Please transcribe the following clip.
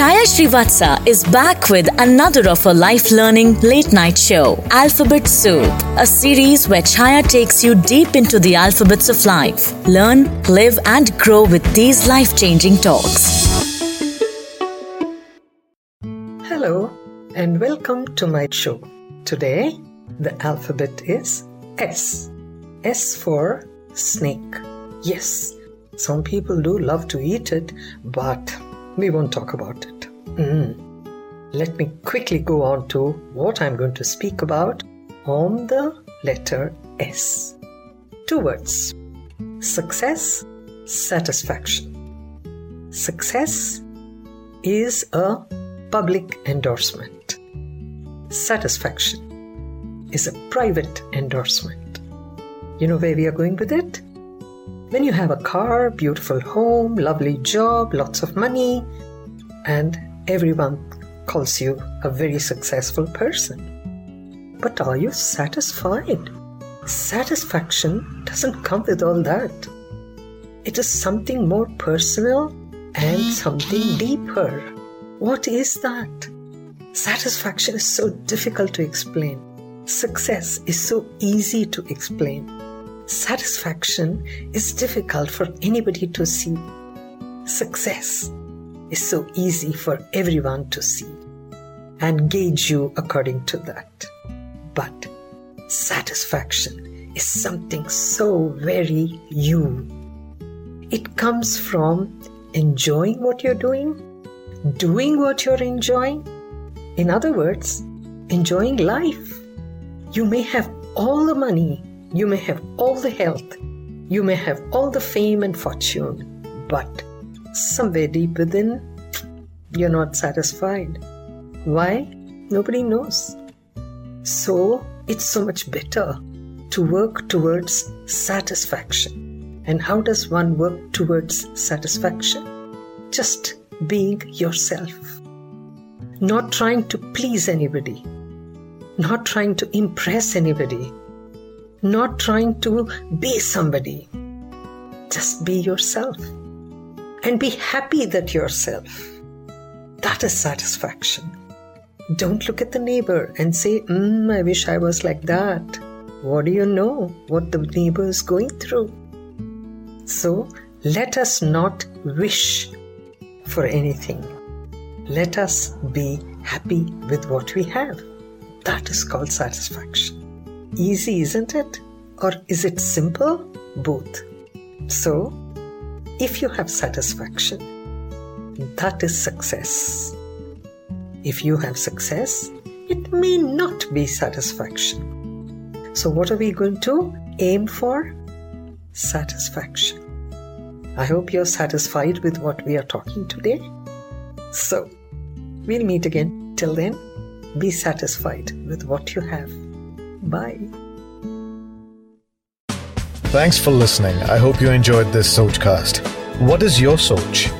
Chaya Srivatsa is back with another of her life learning late night show, Alphabet Soup, a series where Chaya takes you deep into the alphabets of life. Learn, live, and grow with these life changing talks. Hello, and welcome to my show. Today, the alphabet is S. S for snake. Yes, some people do love to eat it, but we won't talk about it. Mm. Let me quickly go on to what I'm going to speak about on the letter S. Two words success, satisfaction. Success is a public endorsement, satisfaction is a private endorsement. You know where we are going with it? When you have a car, beautiful home, lovely job, lots of money, and everyone calls you a very successful person. But are you satisfied? Satisfaction doesn't come with all that. It is something more personal and something deeper. What is that? Satisfaction is so difficult to explain. Success is so easy to explain satisfaction is difficult for anybody to see. Success is so easy for everyone to see and gauge you according to that. But satisfaction is something so very you. It comes from enjoying what you're doing, doing what you're enjoying. In other words, enjoying life. You may have all the money, you may have all the health, you may have all the fame and fortune, but somewhere deep within, you're not satisfied. Why? Nobody knows. So, it's so much better to work towards satisfaction. And how does one work towards satisfaction? Just being yourself. Not trying to please anybody. Not trying to impress anybody not trying to be somebody. Just be yourself and be happy that yourself. That is satisfaction. Don't look at the neighbor and say, mm, I wish I was like that. What do you know what the neighbor is going through? So let us not wish for anything. Let us be happy with what we have. That is called satisfaction easy, isn't it? Or is it simple? Both. So, if you have satisfaction, that is success. If you have success, it may not be satisfaction. So, what are we going to aim for? Satisfaction. I hope you're satisfied with what we are talking today. So, we'll meet again. Till then, be satisfied with what you have. Bye. Thanks for listening. I hope you enjoyed this Sochcast. What is your Soch?